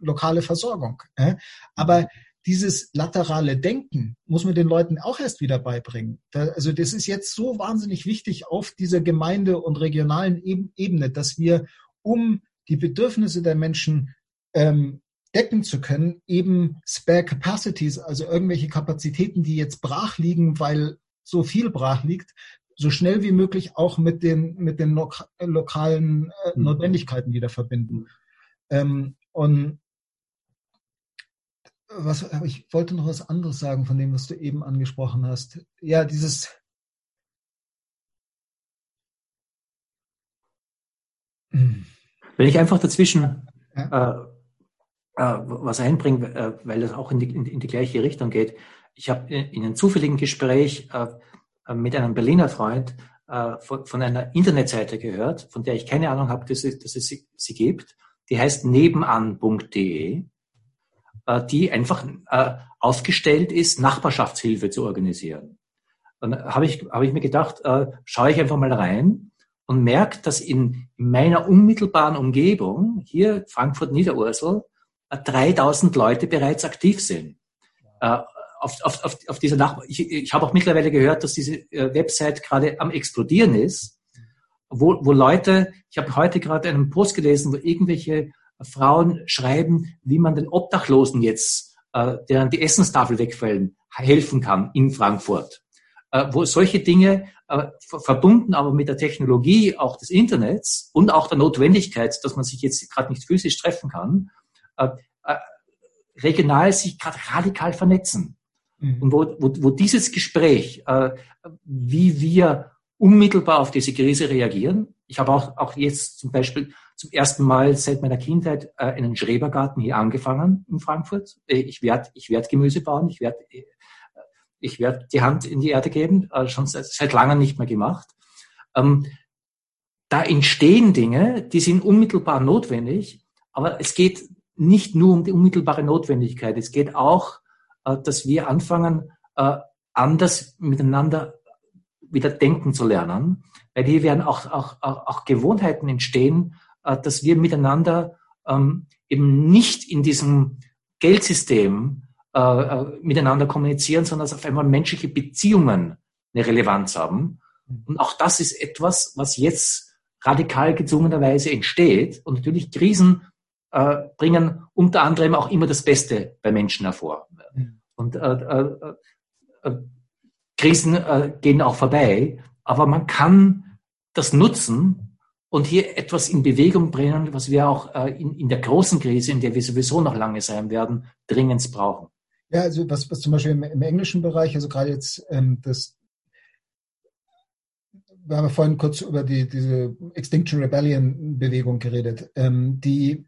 lokale Versorgung. Äh? Aber dieses laterale Denken muss man den Leuten auch erst wieder beibringen. Da, also das ist jetzt so wahnsinnig wichtig auf dieser Gemeinde- und regionalen Ebene, dass wir, um die Bedürfnisse der Menschen ähm, decken zu können, eben Spare Capacities, also irgendwelche Kapazitäten, die jetzt brach liegen, weil so viel brach liegt, so schnell wie möglich auch mit den, mit den loka lokalen äh, mhm. Notwendigkeiten wieder verbinden. Ähm, und was, ich wollte noch was anderes sagen von dem, was du eben angesprochen hast. Ja, dieses Wenn ich einfach dazwischen ja. äh, äh, was einbringe, äh, weil das auch in die, in, die, gleiche Richtung geht. Ich habe in, in einem zufälligen Gespräch äh, mit einem Berliner Freund äh, von, von, einer Internetseite gehört, von der ich keine Ahnung habe, dass es, dass es sie, sie gibt. Die heißt nebenan.de, die einfach äh, aufgestellt ist, Nachbarschaftshilfe zu organisieren. Dann habe ich, hab ich mir gedacht, äh, schaue ich einfach mal rein und merke, dass in, in meiner unmittelbaren Umgebung, hier Frankfurt Niederursel, 3000 Leute bereits aktiv sind. Äh, auf, auf, auf, auf dieser Nach ich, ich habe auch mittlerweile gehört, dass diese äh, Website gerade am explodieren ist, wo, wo Leute, ich habe heute gerade einen Post gelesen, wo irgendwelche Frauen schreiben, wie man den Obdachlosen jetzt, äh, deren die Essenstafel wegfallen, helfen kann in Frankfurt. Äh, wo solche Dinge äh, verbunden aber mit der Technologie auch des Internets und auch der Notwendigkeit, dass man sich jetzt gerade nicht physisch treffen kann, äh, äh, regional sich gerade radikal vernetzen. Mhm. Und wo, wo, wo dieses Gespräch, äh, wie wir unmittelbar auf diese Krise reagieren. Ich habe auch, auch jetzt zum Beispiel zum ersten Mal seit meiner Kindheit äh, einen Schrebergarten hier angefangen in Frankfurt. Äh, ich werde ich werd Gemüse bauen, ich werde äh, ich werd die Hand in die Erde geben, äh, schon seit, seit langem nicht mehr gemacht. Ähm, da entstehen Dinge, die sind unmittelbar notwendig, aber es geht nicht nur um die unmittelbare Notwendigkeit, es geht auch äh, dass wir anfangen, äh, anders miteinander wieder denken zu lernen, weil hier werden auch, auch, auch, auch Gewohnheiten entstehen, dass wir miteinander ähm, eben nicht in diesem Geldsystem miteinander kommunizieren, sondern dass auf einmal menschliche Beziehungen eine Relevanz haben. Und auch das ist etwas, was jetzt radikal gezwungenerweise entsteht. Und natürlich Krisen äh, bringen unter anderem auch immer das Beste bei Menschen hervor. Und äh, äh, äh, Krisen äh, gehen auch vorbei, aber man kann das nutzen und hier etwas in Bewegung bringen, was wir auch äh, in, in der großen Krise, in der wir sowieso noch lange sein werden, dringend brauchen. Ja, also was, was zum Beispiel im, im englischen Bereich, also gerade jetzt ähm, das wir haben ja vorhin kurz über die, diese Extinction Rebellion Bewegung geredet. Ähm, die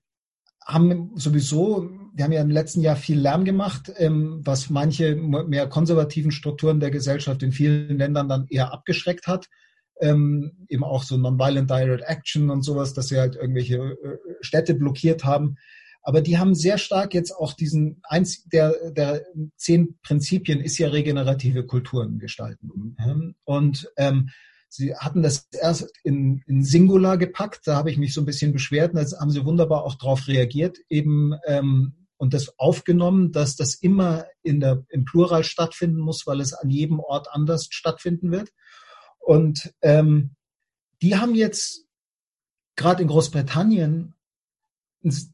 haben sowieso, wir haben ja im letzten Jahr viel Lärm gemacht, ähm, was manche mehr konservativen Strukturen der Gesellschaft in vielen Ländern dann eher abgeschreckt hat. Ähm, eben auch so Nonviolent Direct Action und sowas, dass sie halt irgendwelche äh, Städte blockiert haben. Aber die haben sehr stark jetzt auch diesen, eins der, der zehn Prinzipien ist ja regenerative Kulturen gestalten. Mhm. Und ähm, Sie hatten das erst in, in Singular gepackt, da habe ich mich so ein bisschen beschwert, und da haben Sie wunderbar auch darauf reagiert, eben ähm, und das aufgenommen, dass das immer in der, im Plural stattfinden muss, weil es an jedem Ort anders stattfinden wird. Und ähm, die haben jetzt gerade in Großbritannien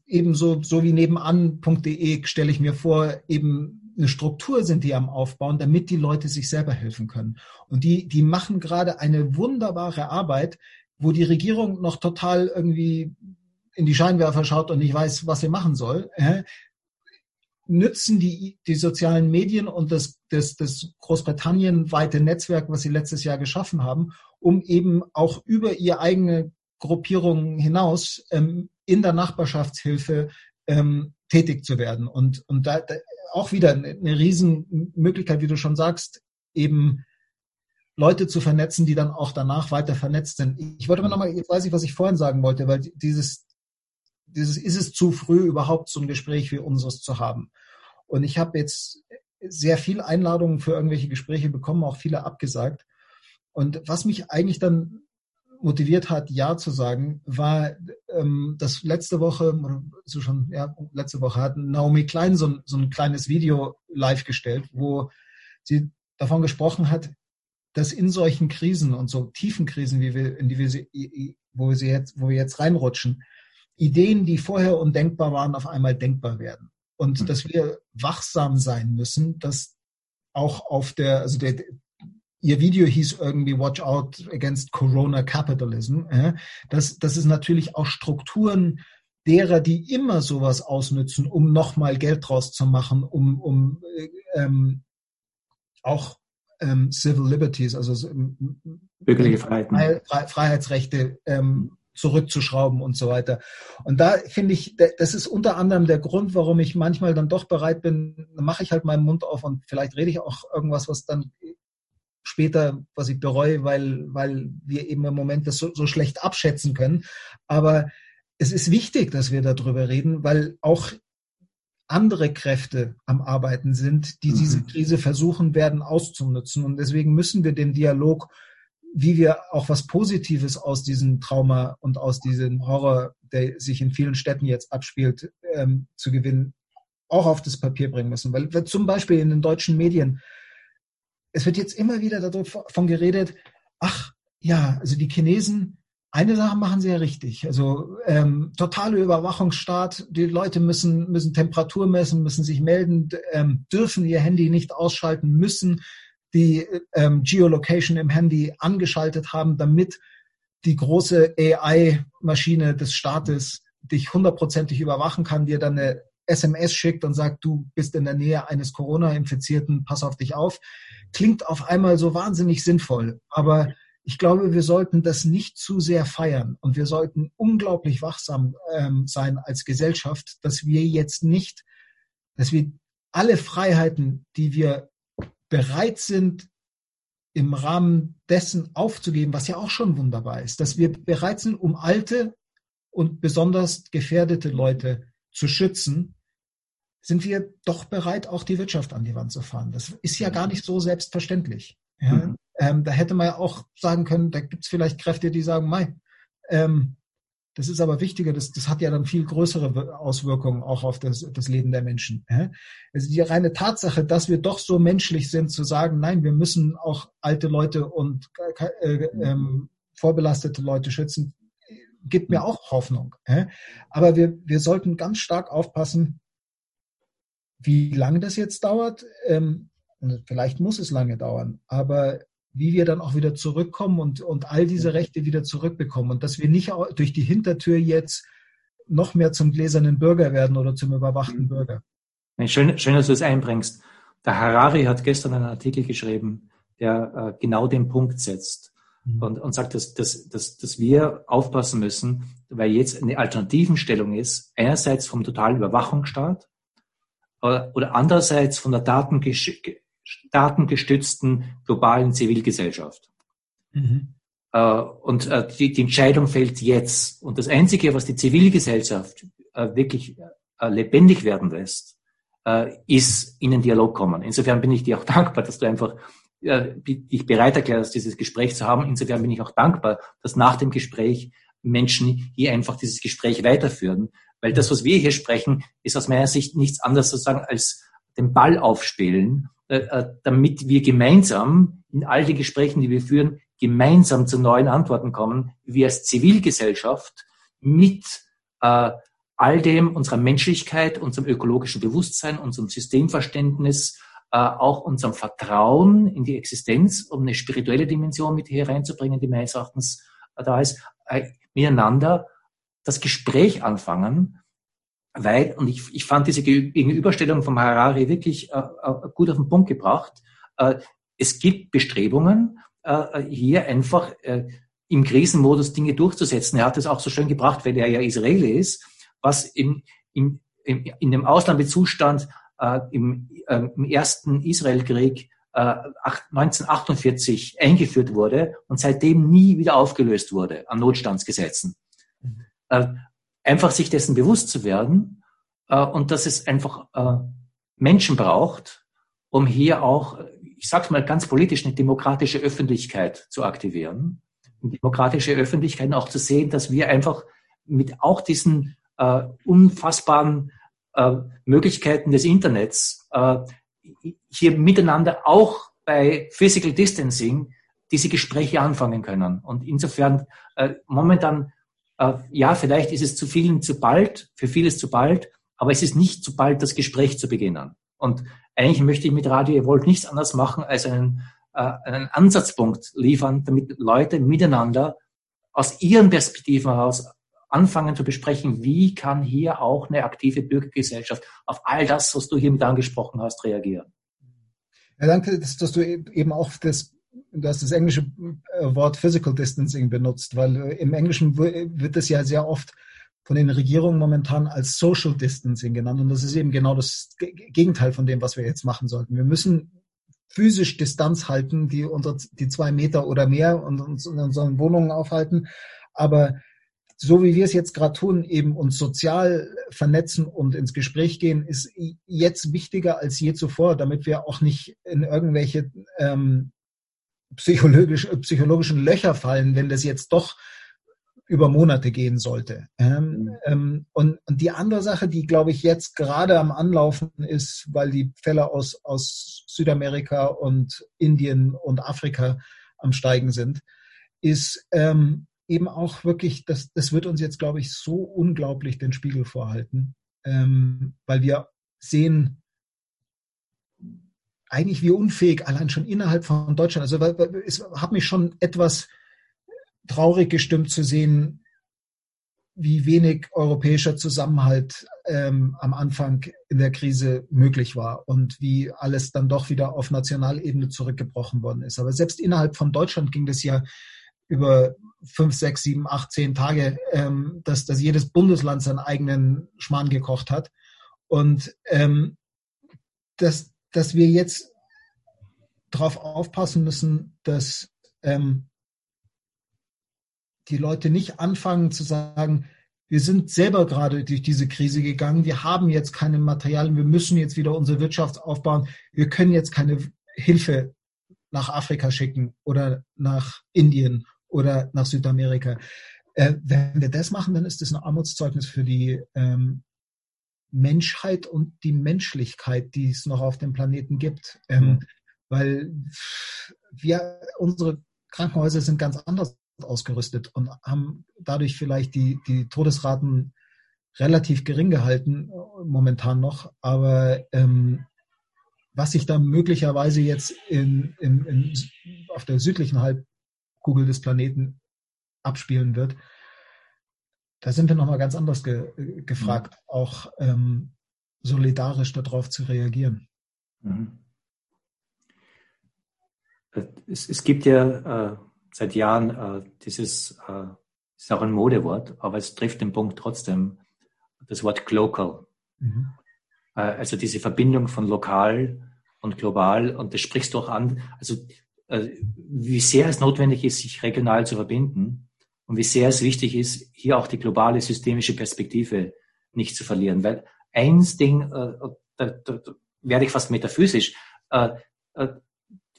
eben so, so wie nebenan.de stelle ich mir vor, eben eine Struktur sind die am Aufbauen, damit die Leute sich selber helfen können. Und die, die machen gerade eine wunderbare Arbeit, wo die Regierung noch total irgendwie in die Scheinwerfer schaut und nicht weiß, was sie machen soll. Nützen die, die sozialen Medien und das, das, das Großbritannien-weite Netzwerk, was sie letztes Jahr geschaffen haben, um eben auch über ihre eigene Gruppierung hinaus ähm, in der Nachbarschaftshilfe ähm, tätig zu werden. Und, und da, da auch wieder eine, eine Riesenmöglichkeit, wie du schon sagst, eben Leute zu vernetzen, die dann auch danach weiter vernetzt sind. Ich wollte mal nochmal, jetzt weiß ich, was ich vorhin sagen wollte, weil dieses, dieses, ist es zu früh, überhaupt so ein Gespräch wie unseres zu haben? Und ich habe jetzt sehr viel Einladungen für irgendwelche Gespräche bekommen, auch viele abgesagt. Und was mich eigentlich dann motiviert hat, Ja zu sagen, war, ähm, das letzte Woche, so schon, ja, letzte Woche hat Naomi Klein so, so ein kleines Video live gestellt, wo sie davon gesprochen hat, dass in solchen Krisen und so tiefen Krisen, wie wir, in die wir sie, wo wir sie jetzt, wo wir jetzt reinrutschen, Ideen, die vorher undenkbar waren, auf einmal denkbar werden. Und mhm. dass wir wachsam sein müssen, dass auch auf der, also der, Ihr Video hieß irgendwie Watch Out Against Corona Capitalism. Das, das ist natürlich auch Strukturen derer, die immer sowas ausnützen, um nochmal Geld draus zu machen, um, um ähm, auch ähm, Civil Liberties, also ähm, bürgerliche Freiheiten. Freiheitsrechte ähm, zurückzuschrauben und so weiter. Und da finde ich, das ist unter anderem der Grund, warum ich manchmal dann doch bereit bin, mache ich halt meinen Mund auf und vielleicht rede ich auch irgendwas, was dann später, was ich bereue, weil, weil wir eben im Moment das so, so schlecht abschätzen können. Aber es ist wichtig, dass wir darüber reden, weil auch andere Kräfte am Arbeiten sind, die mhm. diese Krise versuchen werden auszunutzen. Und deswegen müssen wir den Dialog, wie wir auch was Positives aus diesem Trauma und aus diesem Horror, der sich in vielen Städten jetzt abspielt, ähm, zu gewinnen, auch auf das Papier bringen müssen. Weil zum Beispiel in den deutschen Medien es wird jetzt immer wieder davon geredet, ach ja, also die Chinesen, eine Sache machen sie ja richtig. Also ähm, totale Überwachungsstaat, die Leute müssen, müssen Temperatur messen, müssen sich melden, ähm, dürfen ihr Handy nicht ausschalten, müssen die ähm, Geolocation im Handy angeschaltet haben, damit die große AI-Maschine des Staates dich hundertprozentig überwachen kann, dir dann eine SMS schickt und sagt, du bist in der Nähe eines Corona-Infizierten, pass auf dich auf klingt auf einmal so wahnsinnig sinnvoll. Aber ich glaube, wir sollten das nicht zu sehr feiern und wir sollten unglaublich wachsam ähm, sein als Gesellschaft, dass wir jetzt nicht, dass wir alle Freiheiten, die wir bereit sind, im Rahmen dessen aufzugeben, was ja auch schon wunderbar ist, dass wir bereit sind, um alte und besonders gefährdete Leute zu schützen, sind wir doch bereit, auch die Wirtschaft an die Wand zu fahren. Das ist ja gar nicht so selbstverständlich. Ja? Mhm. Ähm, da hätte man ja auch sagen können, da gibt es vielleicht Kräfte, die sagen, Mai, ähm, das ist aber wichtiger, das, das hat ja dann viel größere Auswirkungen auch auf das, das Leben der Menschen. Also die reine Tatsache, dass wir doch so menschlich sind, zu sagen, nein, wir müssen auch alte Leute und äh, äh ähm, vorbelastete Leute schützen, gibt mir auch Hoffnung. Aber wir, wir sollten ganz stark aufpassen, wie lange das jetzt dauert, ähm, vielleicht muss es lange dauern, aber wie wir dann auch wieder zurückkommen und, und all diese Rechte wieder zurückbekommen und dass wir nicht durch die Hintertür jetzt noch mehr zum gläsernen Bürger werden oder zum überwachten mhm. Bürger. Schön, schön, dass du es einbringst. Der Harari hat gestern einen Artikel geschrieben, der äh, genau den Punkt setzt mhm. und, und sagt, dass, dass, dass, dass wir aufpassen müssen, weil jetzt eine Alternativenstellung ist, einerseits vom totalen Überwachungsstaat, oder andererseits von der datengestützten globalen Zivilgesellschaft. Mhm. Äh, und äh, die, Entscheidung fällt jetzt. Und das Einzige, was die Zivilgesellschaft äh, wirklich lebendig werden lässt, ist in den Dialog kommen. Insofern bin ich dir auch dankbar, dass du einfach dich bereit erklärst, dieses Gespräch zu haben. Insofern bin ich auch dankbar, dass nach dem Gespräch Menschen hier einfach dieses Gespräch weiterführen. Weil das, was wir hier sprechen, ist aus meiner Sicht nichts anderes sozusagen als den Ball aufspielen, damit wir gemeinsam in all den Gesprächen, die wir führen, gemeinsam zu neuen Antworten kommen, wir als Zivilgesellschaft mit äh, all dem unserer Menschlichkeit, unserem ökologischen Bewusstsein, unserem Systemverständnis, äh, auch unserem Vertrauen in die Existenz, um eine spirituelle Dimension mit hier reinzubringen, die meines Erachtens äh, da ist, äh, miteinander das Gespräch anfangen, weil, und ich, ich fand diese Gegenüberstellung vom Harari wirklich äh, äh, gut auf den Punkt gebracht, äh, es gibt Bestrebungen, äh, hier einfach äh, im Krisenmodus Dinge durchzusetzen. Er hat es auch so schön gebracht, weil er ja Israeli ist, was in, in, in, in dem Ausnahmezustand äh, im, äh, im ersten Israelkrieg äh, 1948 eingeführt wurde und seitdem nie wieder aufgelöst wurde an Notstandsgesetzen. Mhm. Einfach sich dessen bewusst zu werden äh, und dass es einfach äh, Menschen braucht, um hier auch, ich sage mal ganz politisch, eine demokratische Öffentlichkeit zu aktivieren. Eine demokratische Öffentlichkeit auch zu sehen, dass wir einfach mit auch diesen äh, unfassbaren äh, Möglichkeiten des Internets äh, hier miteinander auch bei Physical Distancing diese Gespräche anfangen können. Und insofern äh, momentan ja, vielleicht ist es zu vielen zu bald, für vieles zu bald, aber es ist nicht zu bald, das Gespräch zu beginnen. Und eigentlich möchte ich mit Radio Evolve nichts anderes machen, als einen, äh, einen Ansatzpunkt liefern, damit Leute miteinander aus ihren Perspektiven heraus anfangen zu besprechen, wie kann hier auch eine aktive Bürgergesellschaft auf all das, was du hier mit angesprochen hast, reagieren. Ja, danke, dass, dass du eben auch das du hast das englische äh, Wort Physical Distancing benutzt, weil äh, im Englischen wird es ja sehr oft von den Regierungen momentan als Social Distancing genannt. Und das ist eben genau das Gegenteil von dem, was wir jetzt machen sollten. Wir müssen physisch Distanz halten, die unter die zwei Meter oder mehr und uns in unseren Wohnungen aufhalten. Aber so wie wir es jetzt gerade tun, eben uns sozial vernetzen und ins Gespräch gehen, ist jetzt wichtiger als je zuvor, damit wir auch nicht in irgendwelche ähm, psychologisch, psychologischen Löcher fallen, wenn das jetzt doch über Monate gehen sollte. Ähm, ähm, und, und, die andere Sache, die, glaube ich, jetzt gerade am Anlaufen ist, weil die Fälle aus, aus Südamerika und Indien und Afrika am Steigen sind, ist ähm, eben auch wirklich, das, das wird uns jetzt, glaube ich, so unglaublich den Spiegel vorhalten, ähm, weil wir sehen, eigentlich wie unfähig, allein schon innerhalb von Deutschland. Also es hat mich schon etwas traurig gestimmt zu sehen, wie wenig europäischer Zusammenhalt ähm, am Anfang in der Krise möglich war und wie alles dann doch wieder auf Nationalebene zurückgebrochen worden ist. Aber selbst innerhalb von Deutschland ging das ja über fünf, sechs, sieben, acht, zehn Tage, ähm, dass, dass jedes Bundesland seinen eigenen Schmarrn gekocht hat. Und ähm, das, dass wir jetzt darauf aufpassen müssen, dass ähm, die Leute nicht anfangen zu sagen, wir sind selber gerade durch diese Krise gegangen, wir haben jetzt keine Materialien, wir müssen jetzt wieder unsere Wirtschaft aufbauen, wir können jetzt keine Hilfe nach Afrika schicken oder nach Indien oder nach Südamerika. Äh, wenn wir das machen, dann ist das ein Armutszeugnis für die ähm, Menschheit und die Menschlichkeit, die es noch auf dem Planeten gibt. Ähm, mhm. Weil wir, unsere Krankenhäuser sind ganz anders ausgerüstet und haben dadurch vielleicht die, die Todesraten relativ gering gehalten, momentan noch. Aber ähm, was sich da möglicherweise jetzt in, in, in, auf der südlichen Halbkugel des Planeten abspielen wird, da sind wir nochmal ganz anders ge gefragt, mhm. auch ähm, solidarisch darauf zu reagieren. Mhm. Es, es, gibt ja äh, seit Jahren äh, dieses, äh, ist auch ein Modewort, aber es trifft den Punkt trotzdem, das Wort Global. Mhm. Äh, also diese Verbindung von lokal und global und das sprichst du auch an. Also äh, wie sehr es notwendig ist, sich regional zu verbinden und wie sehr es wichtig ist, hier auch die globale systemische Perspektive nicht zu verlieren. Weil eins Ding, äh, da, da, da werde ich fast metaphysisch, äh, äh,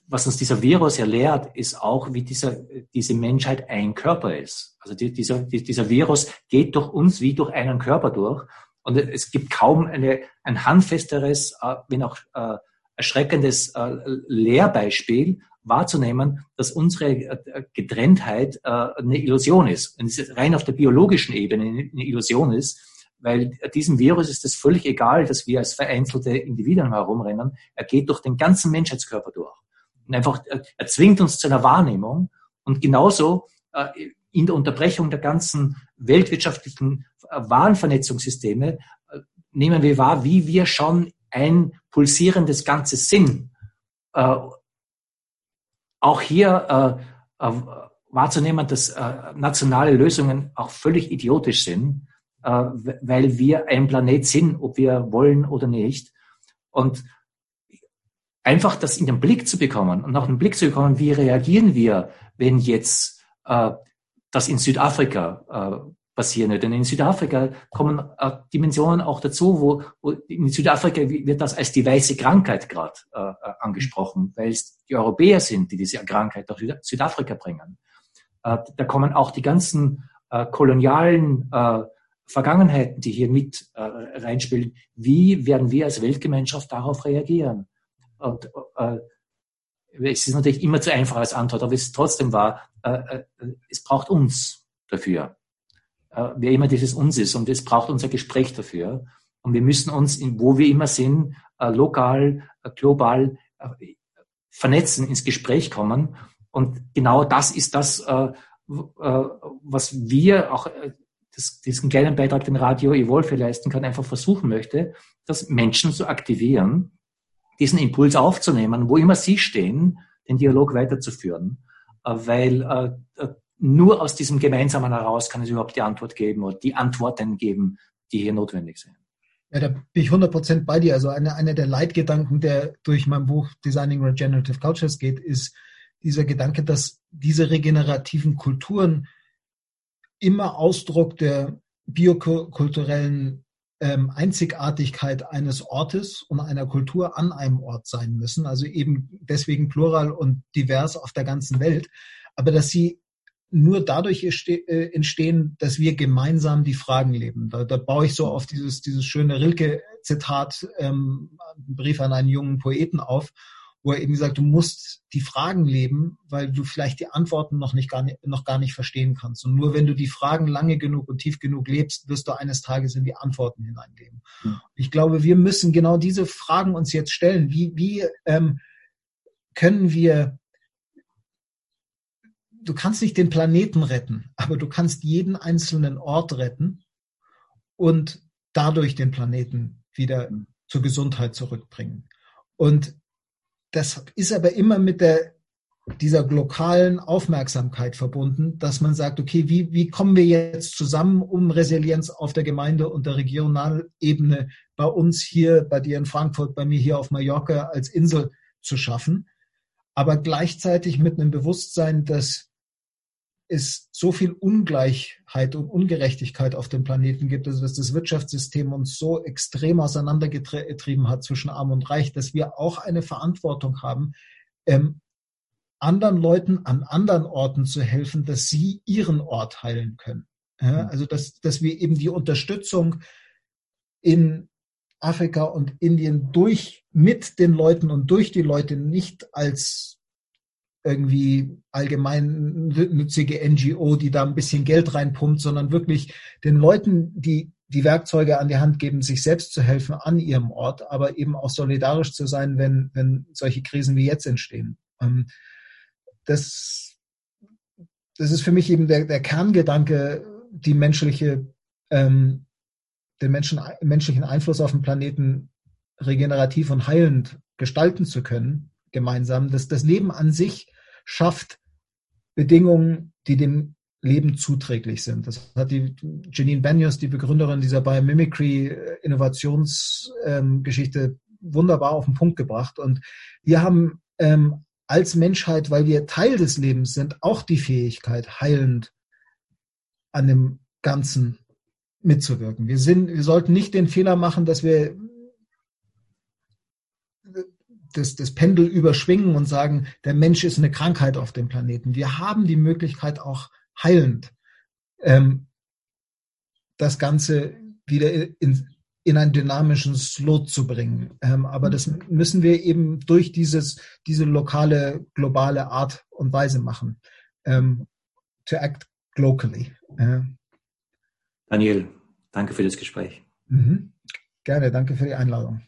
was uns dieser Virus ja lehrt, ist auch, wie dieser, diese Menschheit ein Körper ist. Also die, dieser, die, dieser Virus geht durch uns wie durch einen Körper durch. Und es gibt kaum eine, ein handfesteres, äh, wenn auch äh, erschreckendes äh, Lehrbeispiel wahrzunehmen, dass unsere äh, Getrenntheit äh, eine Illusion ist. Und es rein auf der biologischen Ebene eine Illusion ist, weil diesem Virus ist es völlig egal, dass wir als vereinzelte Individuen herumrennen. Er geht durch den ganzen Menschheitskörper durch. Und einfach, er zwingt uns zu einer Wahrnehmung. Und genauso äh, in der Unterbrechung der ganzen weltwirtschaftlichen äh, Warenvernetzungssysteme äh, nehmen wir wahr, wie wir schon ein pulsierendes Ganzes sind. Auch hier wahrzunehmen, dass nationale Lösungen auch völlig idiotisch sind, weil wir ein Planet sind, ob wir wollen oder nicht. Und einfach das in den Blick zu bekommen und auch in den Blick zu bekommen, wie reagieren wir, wenn jetzt äh, das in Südafrika äh, passieren wird. Denn in Südafrika kommen äh, Dimensionen auch dazu, wo, wo in Südafrika wird das als die weiße Krankheit gerade äh, äh, angesprochen, weil es die Europäer sind, die diese Krankheit nach Südafrika bringen. Äh, da kommen auch die ganzen äh, kolonialen äh, Vergangenheiten, die hier mit äh, reinspielen. Wie werden wir als Weltgemeinschaft darauf reagieren? Und äh, es ist natürlich immer zu einfach als Antwort, aber es ist trotzdem wahr, äh, äh, es braucht uns dafür. Äh, wer immer dieses uns ist und es braucht unser Gespräch dafür. Und wir müssen uns, in, wo wir immer sind, äh, lokal, äh, global vernetzen, ins Gespräch kommen. Und genau das ist das, was wir auch das, diesen kleinen Beitrag, den Radio Evolve leisten kann, einfach versuchen möchte, dass Menschen zu aktivieren, diesen Impuls aufzunehmen, wo immer sie stehen, den Dialog weiterzuführen, weil nur aus diesem Gemeinsamen heraus kann es überhaupt die Antwort geben oder die Antworten geben, die hier notwendig sind. Ja, da bin ich 100% bei dir. Also einer eine der Leitgedanken, der durch mein Buch Designing Regenerative Cultures geht, ist dieser Gedanke, dass diese regenerativen Kulturen immer Ausdruck der biokulturellen ähm, Einzigartigkeit eines Ortes und einer Kultur an einem Ort sein müssen, also eben deswegen plural und divers auf der ganzen Welt, aber dass sie nur dadurch äh, entstehen, dass wir gemeinsam die Fragen leben. Da, da baue ich so auf dieses, dieses schöne Rilke-Zitat, ähm, Brief an einen jungen Poeten auf, wo er eben sagt, du musst die Fragen leben, weil du vielleicht die Antworten noch nicht gar nicht, noch gar nicht verstehen kannst. Und nur wenn du die Fragen lange genug und tief genug lebst, wirst du eines Tages in die Antworten hineinleben. Mhm. Ich glaube, wir müssen genau diese Fragen uns jetzt stellen. Wie, wie ähm, können wir du kannst nicht den Planeten retten, aber du kannst jeden einzelnen Ort retten und dadurch den Planeten wieder zur Gesundheit zurückbringen. Und das ist aber immer mit der, dieser lokalen Aufmerksamkeit verbunden, dass man sagt, okay, wie, wie kommen wir jetzt zusammen, um Resilienz auf der Gemeinde- und der Regionalebene bei uns hier, bei dir in Frankfurt, bei mir hier auf Mallorca als Insel zu schaffen, aber gleichzeitig mit einem Bewusstsein, dass es so viel Ungleichheit und Ungerechtigkeit auf dem Planeten gibt, also dass das Wirtschaftssystem uns so extrem auseinandergetrieben hat zwischen Arm und Reich, dass wir auch eine Verantwortung haben, ähm, anderen Leuten an anderen Orten zu helfen, dass sie ihren Ort heilen können. Ja, mhm. also dass, dass wir eben die Unterstützung in Afrika und Indien durch mit den Leuten und durch die Leute nicht als irgendwie allgemein nützige NGO, die da ein bisschen Geld reinpumpt, sondern wirklich den Leuten, die die Werkzeuge an die Hand geben, sich selbst zu helfen an ihrem Ort, aber eben auch solidarisch zu sein, wenn, wenn solche Krisen wie jetzt entstehen. Ähm, das, das ist für mich eben der, der Kerngedanke, die menschliche, ähm, den Menschen, menschlichen Einfluss auf den Planeten regenerativ und heilend gestalten zu können, gemeinsam. Das, das Leben an sich schafft Bedingungen, die dem Leben zuträglich sind. Das hat die Janine Banyos, die Begründerin dieser Biomimicry äh, Innovationsgeschichte, ähm, wunderbar auf den Punkt gebracht. Und wir haben ähm, als Menschheit, weil wir Teil des Lebens sind, auch die Fähigkeit, heilend an dem Ganzen mitzuwirken. Wir sind, wir sollten nicht den Fehler machen, dass wir das, das Pendel überschwingen und sagen, der Mensch ist eine Krankheit auf dem Planeten. Wir haben die Möglichkeit auch heilend ähm, das Ganze wieder in, in einen dynamischen Slot zu bringen. Ähm, aber das müssen wir eben durch dieses, diese lokale, globale Art und Weise machen. Ähm, to act locally. Äh. Daniel, danke für das Gespräch. Mhm. Gerne, danke für die Einladung.